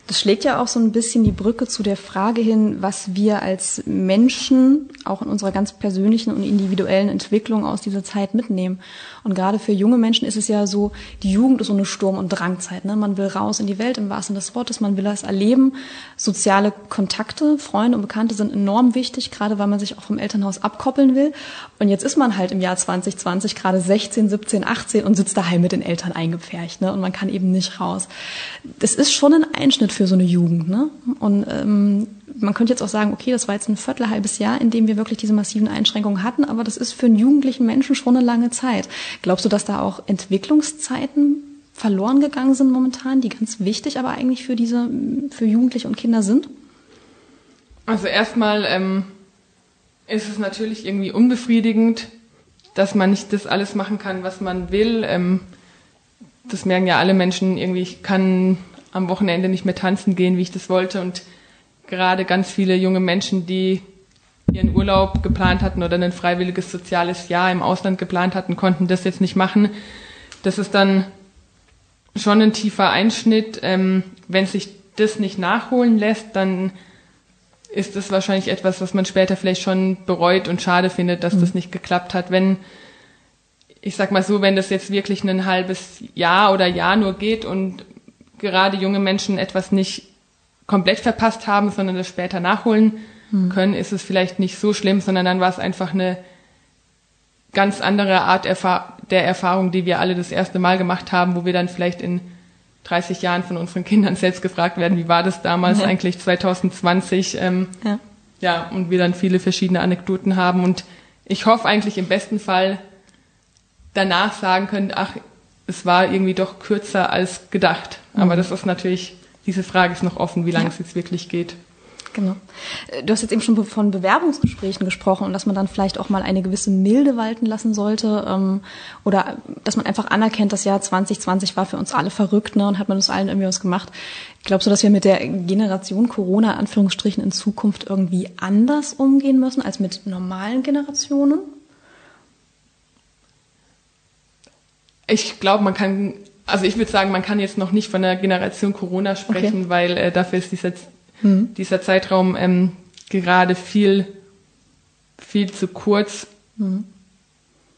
Das schlägt ja auch so ein bisschen die Brücke zu der Frage hin, was wir als Menschen auch in unserer ganz persönlichen und individuellen Entwicklung aus dieser Zeit mitnehmen. Und gerade für junge Menschen ist es ja so, die Jugend ist so eine Sturm- und Drangzeit. Ne? Man will raus in die Welt im wahrsten des Wortes, man will das erleben. Soziale Kontakte, Freunde und Bekannte sind enorm wichtig, gerade weil man sich auch vom Elternhaus abkoppeln will. Und jetzt ist man halt im Jahr 2020 gerade 16, 17, 18 und sitzt daheim mit den Eltern eingepfercht, ne? Und man kann eben nicht raus. Das ist schon ein Einschnitt für so eine Jugend, ne? Und ähm, man könnte jetzt auch sagen, okay, das war jetzt ein Viertel, halbes Jahr, in dem wir wirklich diese massiven Einschränkungen hatten, aber das ist für einen jugendlichen Menschen schon eine lange Zeit. Glaubst du, dass da auch Entwicklungszeiten verloren gegangen sind momentan, die ganz wichtig aber eigentlich für diese, für Jugendliche und Kinder sind? Also erstmal ähm, ist es natürlich irgendwie unbefriedigend, dass man nicht das alles machen kann, was man will. Ähm, das merken ja alle Menschen irgendwie. Ich kann am Wochenende nicht mehr tanzen gehen, wie ich das wollte. Und gerade ganz viele junge Menschen, die ihren Urlaub geplant hatten oder ein freiwilliges soziales Jahr im Ausland geplant hatten, konnten das jetzt nicht machen. Das ist dann schon ein tiefer Einschnitt. Ähm, wenn sich das nicht nachholen lässt, dann ist es wahrscheinlich etwas, was man später vielleicht schon bereut und schade findet, dass mhm. das nicht geklappt hat. Wenn, ich sag mal so, wenn das jetzt wirklich ein halbes Jahr oder Jahr nur geht und gerade junge Menschen etwas nicht komplett verpasst haben, sondern das später nachholen mhm. können, ist es vielleicht nicht so schlimm, sondern dann war es einfach eine ganz andere Art der Erfahrung, die wir alle das erste Mal gemacht haben, wo wir dann vielleicht in 30 Jahren von unseren Kindern selbst gefragt werden, wie war das damals ja. eigentlich 2020? Ähm, ja. ja, und wir dann viele verschiedene Anekdoten haben. Und ich hoffe eigentlich im besten Fall danach sagen können, ach, es war irgendwie doch kürzer als gedacht. Mhm. Aber das ist natürlich, diese Frage ist noch offen, wie lange ja. es jetzt wirklich geht. Genau. Äh, du hast jetzt eben schon von Bewerbungsgesprächen gesprochen und dass man dann vielleicht auch mal eine gewisse Milde walten lassen sollte ähm, oder dass man einfach anerkennt, das Jahr 2020 war für uns alle verrückt ne, und hat man uns allen irgendwie was gemacht. Glaubst du, dass wir mit der Generation Corona Anführungsstrichen in Zukunft irgendwie anders umgehen müssen als mit normalen Generationen? Ich glaube, man kann also ich würde sagen, man kann jetzt noch nicht von der Generation Corona sprechen, okay. weil äh, dafür ist dieser, mhm. dieser Zeitraum ähm, gerade viel, viel zu kurz. Mhm.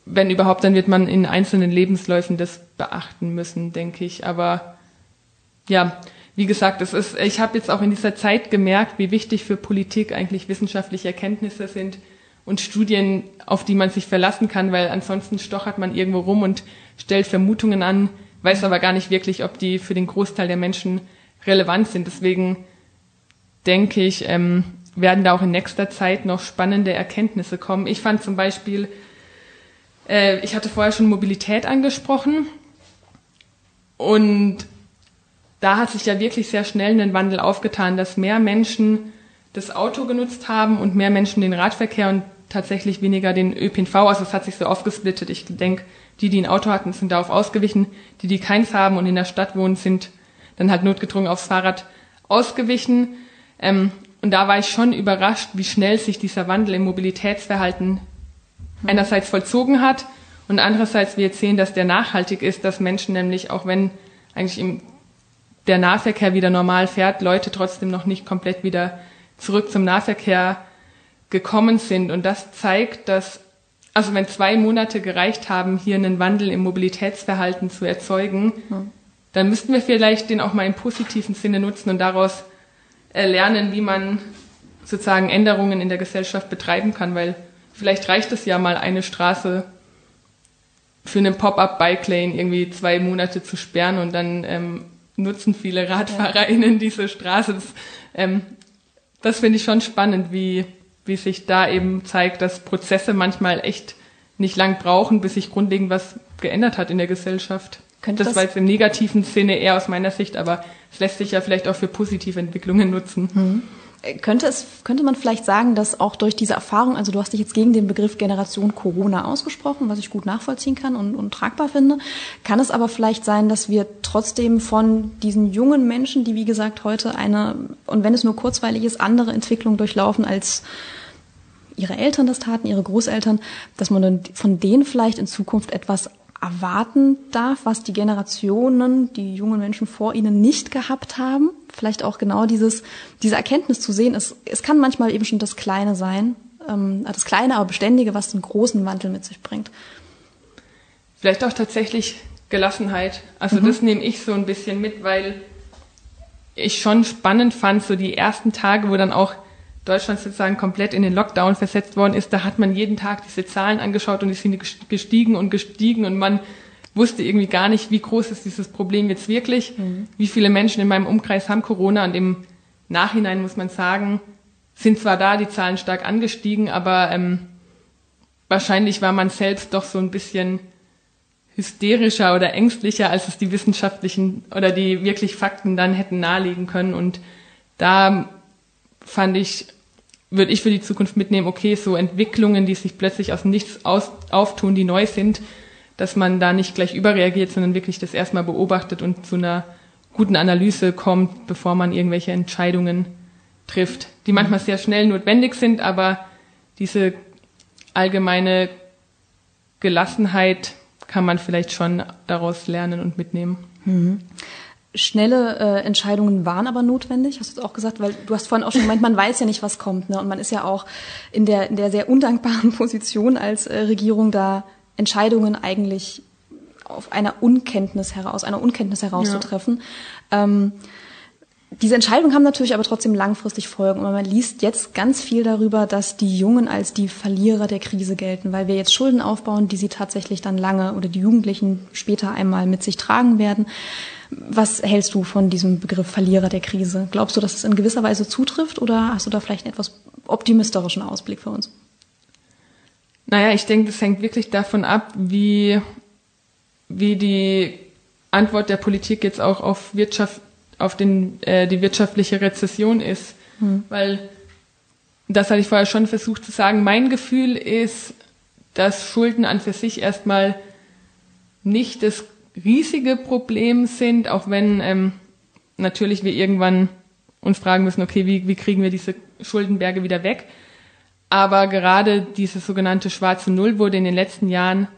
Wenn überhaupt, dann wird man in einzelnen Lebensläufen das beachten müssen, denke ich. Aber ja, wie gesagt, es ist, ich habe jetzt auch in dieser Zeit gemerkt, wie wichtig für Politik eigentlich wissenschaftliche Erkenntnisse sind und Studien, auf die man sich verlassen kann, weil ansonsten stochert man irgendwo rum und stellt Vermutungen an, weiß aber gar nicht wirklich, ob die für den Großteil der Menschen relevant sind. Deswegen denke ich, ähm, werden da auch in nächster Zeit noch spannende Erkenntnisse kommen. Ich fand zum Beispiel, äh, ich hatte vorher schon Mobilität angesprochen und da hat sich ja wirklich sehr schnell ein Wandel aufgetan, dass mehr Menschen das Auto genutzt haben und mehr Menschen den Radverkehr und tatsächlich weniger den ÖPNV. Also es hat sich so aufgesplittet. Ich denke, die, die ein Auto hatten, sind darauf ausgewichen. Die, die keins haben und in der Stadt wohnen, sind dann halt notgedrungen aufs Fahrrad ausgewichen. Ähm, und da war ich schon überrascht, wie schnell sich dieser Wandel im Mobilitätsverhalten einerseits vollzogen hat und andererseits wir jetzt sehen, dass der nachhaltig ist, dass Menschen nämlich, auch wenn eigentlich im, der Nahverkehr wieder normal fährt, Leute trotzdem noch nicht komplett wieder zurück zum Nahverkehr gekommen sind. Und das zeigt, dass, also wenn zwei Monate gereicht haben, hier einen Wandel im Mobilitätsverhalten zu erzeugen, mhm. dann müssten wir vielleicht den auch mal im positiven Sinne nutzen und daraus lernen, wie man sozusagen Änderungen in der Gesellschaft betreiben kann, weil vielleicht reicht es ja mal eine Straße für einen Pop-up-Bike-Lane irgendwie zwei Monate zu sperren und dann ähm, nutzen viele RadfahrerInnen diese Straße. Das, ähm, das finde ich schon spannend, wie, wie sich da eben zeigt, dass Prozesse manchmal echt nicht lang brauchen, bis sich grundlegend was geändert hat in der Gesellschaft. Könnte das, das war jetzt im negativen Sinne eher aus meiner Sicht, aber es lässt sich ja vielleicht auch für positive Entwicklungen nutzen. Mhm. Könnte es, könnte man vielleicht sagen, dass auch durch diese Erfahrung, also du hast dich jetzt gegen den Begriff Generation Corona ausgesprochen, was ich gut nachvollziehen kann und, und tragbar finde. Kann es aber vielleicht sein, dass wir trotzdem von diesen jungen Menschen, die wie gesagt heute eine, und wenn es nur kurzweilig ist, andere Entwicklung durchlaufen als ihre Eltern das taten, ihre Großeltern, dass man von denen vielleicht in Zukunft etwas erwarten darf, was die Generationen, die jungen Menschen vor ihnen nicht gehabt haben. Vielleicht auch genau dieses, diese Erkenntnis zu sehen. Es, es kann manchmal eben schon das Kleine sein, ähm, das Kleine, aber Beständige, was den großen Wandel mit sich bringt. Vielleicht auch tatsächlich Gelassenheit. Also mhm. das nehme ich so ein bisschen mit, weil ich schon spannend fand, so die ersten Tage, wo dann auch Deutschland sozusagen komplett in den Lockdown versetzt worden ist, da hat man jeden Tag diese Zahlen angeschaut und die sind gestiegen und gestiegen und man wusste irgendwie gar nicht, wie groß ist dieses Problem jetzt wirklich, mhm. wie viele Menschen in meinem Umkreis haben Corona und im Nachhinein muss man sagen, sind zwar da die Zahlen stark angestiegen, aber ähm, wahrscheinlich war man selbst doch so ein bisschen hysterischer oder ängstlicher, als es die wissenschaftlichen oder die wirklich Fakten dann hätten nahelegen können. Und da fand ich würde ich für die Zukunft mitnehmen, okay, so Entwicklungen, die sich plötzlich aus nichts aus, auftun, die neu sind, dass man da nicht gleich überreagiert, sondern wirklich das erstmal beobachtet und zu einer guten Analyse kommt, bevor man irgendwelche Entscheidungen trifft, die manchmal sehr schnell notwendig sind, aber diese allgemeine Gelassenheit kann man vielleicht schon daraus lernen und mitnehmen. Mhm. Schnelle äh, Entscheidungen waren aber notwendig, hast du auch gesagt, weil du hast vorhin auch schon gemeint, man weiß ja nicht, was kommt, ne? Und man ist ja auch in der in der sehr undankbaren Position als äh, Regierung, da Entscheidungen eigentlich auf einer Unkenntnis heraus, einer Unkenntnis herauszutreffen. Ja. Ähm, diese Entscheidungen haben natürlich aber trotzdem langfristig Folgen. Und man liest jetzt ganz viel darüber, dass die Jungen als die Verlierer der Krise gelten, weil wir jetzt Schulden aufbauen, die sie tatsächlich dann lange oder die Jugendlichen später einmal mit sich tragen werden. Was hältst du von diesem Begriff Verlierer der Krise? Glaubst du, dass es in gewisser Weise zutrifft oder hast du da vielleicht einen etwas optimistischeren Ausblick für uns? Naja, ich denke, das hängt wirklich davon ab, wie, wie die Antwort der Politik jetzt auch auf Wirtschaft, auf den, äh, die wirtschaftliche Rezession ist. Hm. Weil, das hatte ich vorher schon versucht zu sagen, mein Gefühl ist, dass Schulden an für sich erstmal nicht das riesige Problem sind, auch wenn ähm, natürlich wir irgendwann uns fragen müssen, okay, wie, wie kriegen wir diese Schuldenberge wieder weg? Aber gerade diese sogenannte schwarze Null wurde in den letzten Jahren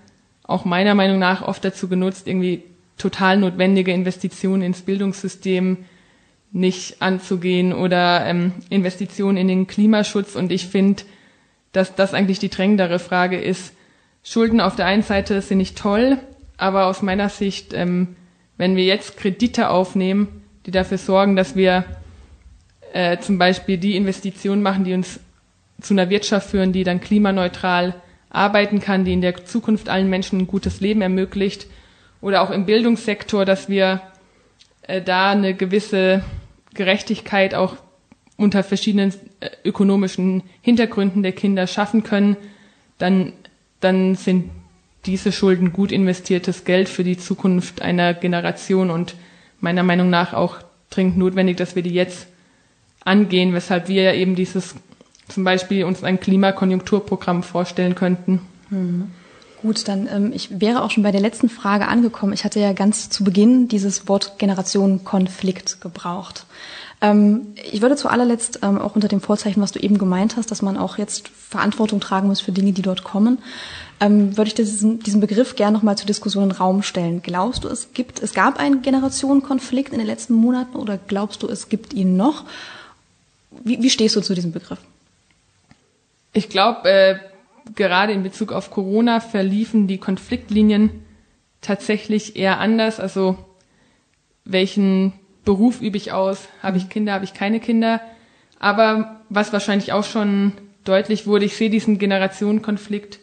auch meiner Meinung nach oft dazu genutzt, irgendwie total notwendige Investitionen ins Bildungssystem nicht anzugehen oder ähm, Investitionen in den Klimaschutz. Und ich finde, dass das eigentlich die drängendere Frage ist. Schulden auf der einen Seite sind nicht toll, aber aus meiner Sicht, ähm, wenn wir jetzt Kredite aufnehmen, die dafür sorgen, dass wir äh, zum Beispiel die Investitionen machen, die uns zu einer Wirtschaft führen, die dann klimaneutral arbeiten kann, die in der Zukunft allen Menschen ein gutes Leben ermöglicht, oder auch im Bildungssektor, dass wir äh, da eine gewisse Gerechtigkeit auch unter verschiedenen äh, ökonomischen Hintergründen der Kinder schaffen können, dann, dann sind diese Schulden gut investiertes Geld für die Zukunft einer Generation und meiner Meinung nach auch dringend notwendig, dass wir die jetzt angehen, weshalb wir ja eben dieses zum Beispiel uns ein Klimakonjunkturprogramm vorstellen könnten. Hm. Gut, dann ähm, ich wäre auch schon bei der letzten Frage angekommen. Ich hatte ja ganz zu Beginn dieses Wort Generationenkonflikt gebraucht. Ähm, ich würde zu allerletzt ähm, auch unter dem Vorzeichen, was du eben gemeint hast, dass man auch jetzt Verantwortung tragen muss für Dinge, die dort kommen, ähm, würde ich diesen, diesen Begriff gerne nochmal zur Diskussion in den Raum stellen. Glaubst du, es gibt, es gab einen Generationenkonflikt in den letzten Monaten oder glaubst du, es gibt ihn noch? Wie, wie stehst du zu diesem Begriff? Ich glaube, äh, gerade in Bezug auf Corona verliefen die Konfliktlinien tatsächlich eher anders. Also welchen Beruf übe ich aus? Habe ich Kinder? Habe ich keine Kinder? Aber was wahrscheinlich auch schon deutlich wurde, ich sehe diesen Generationenkonflikt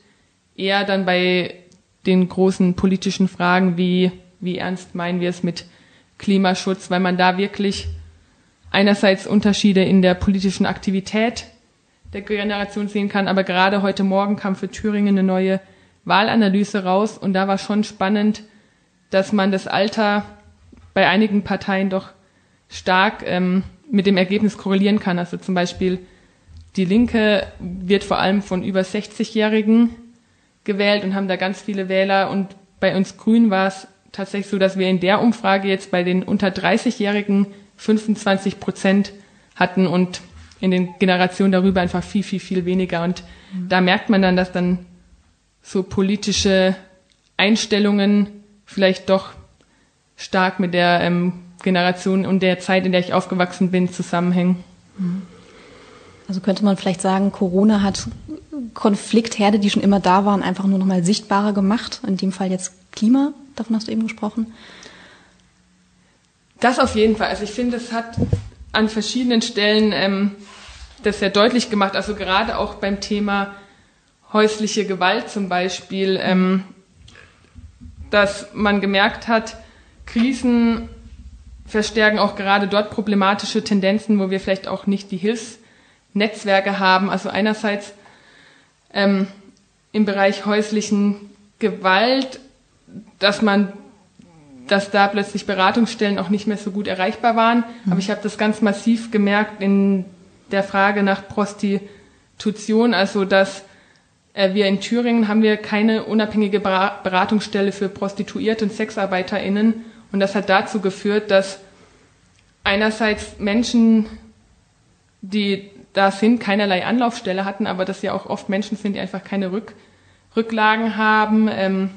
eher dann bei den großen politischen Fragen wie, wie ernst meinen wir es mit Klimaschutz, weil man da wirklich einerseits Unterschiede in der politischen Aktivität der Generation sehen kann, aber gerade heute Morgen kam für Thüringen eine neue Wahlanalyse raus und da war schon spannend, dass man das Alter bei einigen Parteien doch stark ähm, mit dem Ergebnis korrelieren kann. Also zum Beispiel die Linke wird vor allem von über 60-Jährigen gewählt und haben da ganz viele Wähler. Und bei uns Grünen war es tatsächlich so, dass wir in der Umfrage jetzt bei den unter 30-Jährigen 25 Prozent hatten und in den Generationen darüber einfach viel, viel, viel weniger. Und mhm. da merkt man dann, dass dann so politische Einstellungen vielleicht doch stark mit der ähm, Generation und der Zeit, in der ich aufgewachsen bin, zusammenhängen. Mhm. Also könnte man vielleicht sagen, Corona hat Konfliktherde, die schon immer da waren, einfach nur noch mal sichtbarer gemacht. In dem Fall jetzt Klima, davon hast du eben gesprochen. Das auf jeden Fall. Also ich finde, es hat an verschiedenen Stellen ähm, das sehr deutlich gemacht. Also gerade auch beim Thema häusliche Gewalt zum Beispiel, ähm, dass man gemerkt hat, Krisen verstärken auch gerade dort problematische Tendenzen, wo wir vielleicht auch nicht die Hilfsnetzwerke haben. Also einerseits ähm, im Bereich häuslichen Gewalt, dass man, dass da plötzlich Beratungsstellen auch nicht mehr so gut erreichbar waren. Mhm. Aber ich habe das ganz massiv gemerkt in der Frage nach Prostitution, also dass äh, wir in Thüringen haben wir keine unabhängige Beratungsstelle für Prostituierte und SexarbeiterInnen. Und das hat dazu geführt, dass einerseits Menschen, die da sind, keinerlei Anlaufstelle hatten, aber dass ja auch oft Menschen sind, die einfach keine Rück, Rücklagen haben, ähm,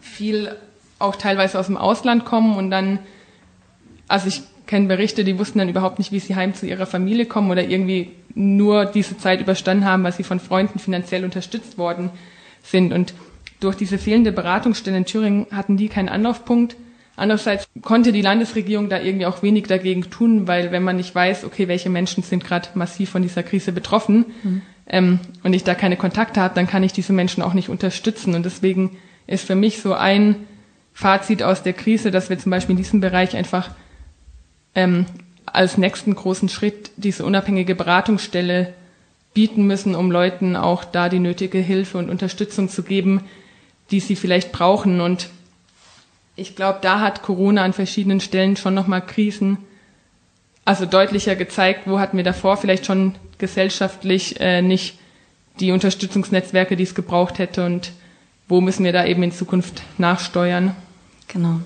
viel auch teilweise aus dem Ausland kommen und dann, also ich kenne Berichte, die wussten dann überhaupt nicht, wie sie heim zu ihrer Familie kommen oder irgendwie nur diese Zeit überstanden haben, weil sie von Freunden finanziell unterstützt worden sind. Und durch diese fehlende Beratungsstelle in Thüringen hatten die keinen Anlaufpunkt Andererseits konnte die Landesregierung da irgendwie auch wenig dagegen tun, weil wenn man nicht weiß, okay, welche Menschen sind gerade massiv von dieser Krise betroffen mhm. ähm, und ich da keine Kontakte habe, dann kann ich diese Menschen auch nicht unterstützen. Und deswegen ist für mich so ein Fazit aus der Krise, dass wir zum Beispiel in diesem Bereich einfach ähm, als nächsten großen Schritt diese unabhängige Beratungsstelle bieten müssen, um Leuten auch da die nötige Hilfe und Unterstützung zu geben, die sie vielleicht brauchen. Und ich glaube, da hat Corona an verschiedenen Stellen schon nochmal Krisen, also deutlicher gezeigt, wo hatten wir davor vielleicht schon gesellschaftlich äh, nicht die Unterstützungsnetzwerke, die es gebraucht hätte und wo müssen wir da eben in Zukunft nachsteuern. Genau.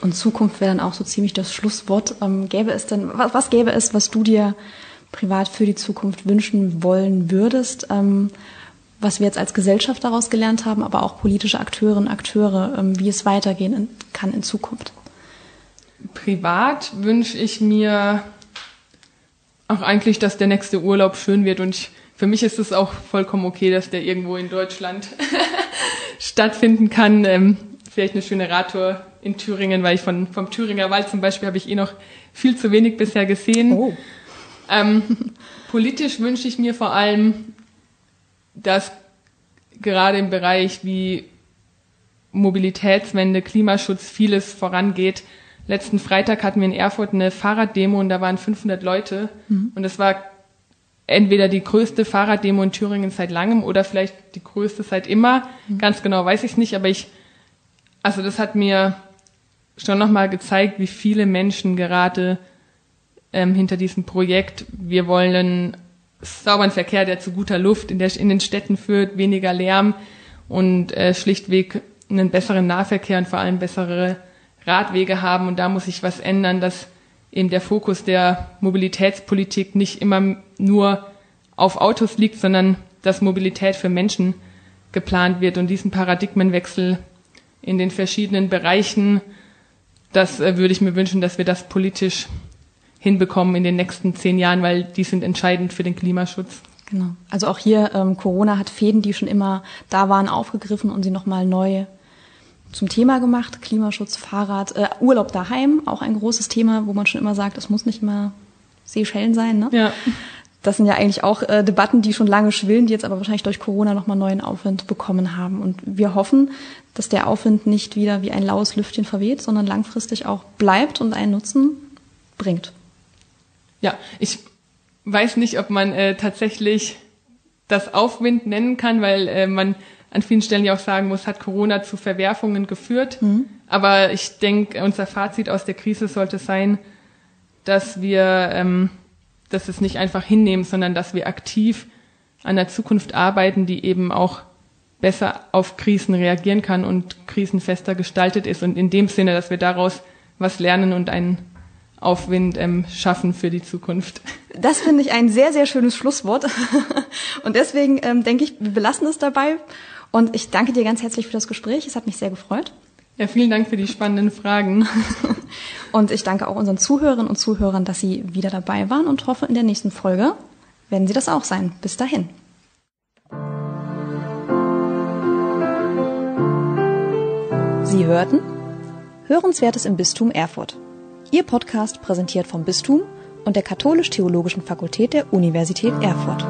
Und Zukunft wäre dann auch so ziemlich das Schlusswort. Ähm, gäbe es denn, was, was gäbe es, was du dir privat für die Zukunft wünschen wollen würdest? Ähm, was wir jetzt als Gesellschaft daraus gelernt haben, aber auch politische Akteurinnen und Akteure, ähm, wie es weitergehen kann in Zukunft? Privat wünsche ich mir auch eigentlich, dass der nächste Urlaub schön wird und ich, für mich ist es auch vollkommen okay, dass der irgendwo in Deutschland stattfinden kann. Ähm, vielleicht eine schöne Radtour in Thüringen, weil ich von, vom Thüringer Wald zum Beispiel habe ich eh noch viel zu wenig bisher gesehen. Oh. Ähm, politisch wünsche ich mir vor allem, dass gerade im Bereich wie Mobilitätswende, Klimaschutz vieles vorangeht. Letzten Freitag hatten wir in Erfurt eine Fahrraddemo und da waren 500 Leute mhm. und es war entweder die größte Fahrraddemo in Thüringen seit langem oder vielleicht die größte seit immer. Mhm. Ganz genau weiß ich es nicht, aber ich, also das hat mir schon nochmal gezeigt, wie viele Menschen gerade ähm, hinter diesem Projekt, wir wollen sauberen Verkehr, der zu guter Luft in, der, in den Städten führt, weniger Lärm und äh, schlichtweg einen besseren Nahverkehr und vor allem bessere Radwege haben. Und da muss sich was ändern, dass eben der Fokus der Mobilitätspolitik nicht immer nur auf Autos liegt, sondern dass Mobilität für Menschen geplant wird und diesen Paradigmenwechsel in den verschiedenen Bereichen, das äh, würde ich mir wünschen, dass wir das politisch hinbekommen in den nächsten zehn Jahren, weil die sind entscheidend für den Klimaschutz. Genau. Also auch hier, ähm, Corona hat Fäden, die schon immer da waren, aufgegriffen und sie nochmal neu zum Thema gemacht. Klimaschutz, Fahrrad, äh, Urlaub daheim, auch ein großes Thema, wo man schon immer sagt, es muss nicht immer Seychellen sein. Ne? Ja. Das sind ja eigentlich auch äh, Debatten, die schon lange schwillen, die jetzt aber wahrscheinlich durch Corona nochmal neuen Aufwind bekommen haben. Und wir hoffen, dass der Aufwind nicht wieder wie ein laues Lüftchen verweht, sondern langfristig auch bleibt und einen Nutzen bringt. Ja, ich weiß nicht, ob man äh, tatsächlich das Aufwind nennen kann, weil äh, man an vielen Stellen ja auch sagen muss, hat Corona zu Verwerfungen geführt. Mhm. Aber ich denke, unser Fazit aus der Krise sollte sein, dass wir ähm, dass es nicht einfach hinnehmen, sondern dass wir aktiv an der Zukunft arbeiten, die eben auch besser auf Krisen reagieren kann und krisenfester gestaltet ist. Und in dem Sinne, dass wir daraus was lernen und einen Aufwind ähm, schaffen für die Zukunft. Das finde ich ein sehr, sehr schönes Schlusswort. Und deswegen ähm, denke ich, wir belassen es dabei. Und ich danke dir ganz herzlich für das Gespräch. Es hat mich sehr gefreut. Ja, vielen Dank für die spannenden Fragen. Und ich danke auch unseren Zuhörerinnen und Zuhörern, dass sie wieder dabei waren und hoffe, in der nächsten Folge werden sie das auch sein. Bis dahin. Sie hörten Hörenswertes im Bistum Erfurt. Ihr Podcast präsentiert vom Bistum und der Katholisch-Theologischen Fakultät der Universität Erfurt.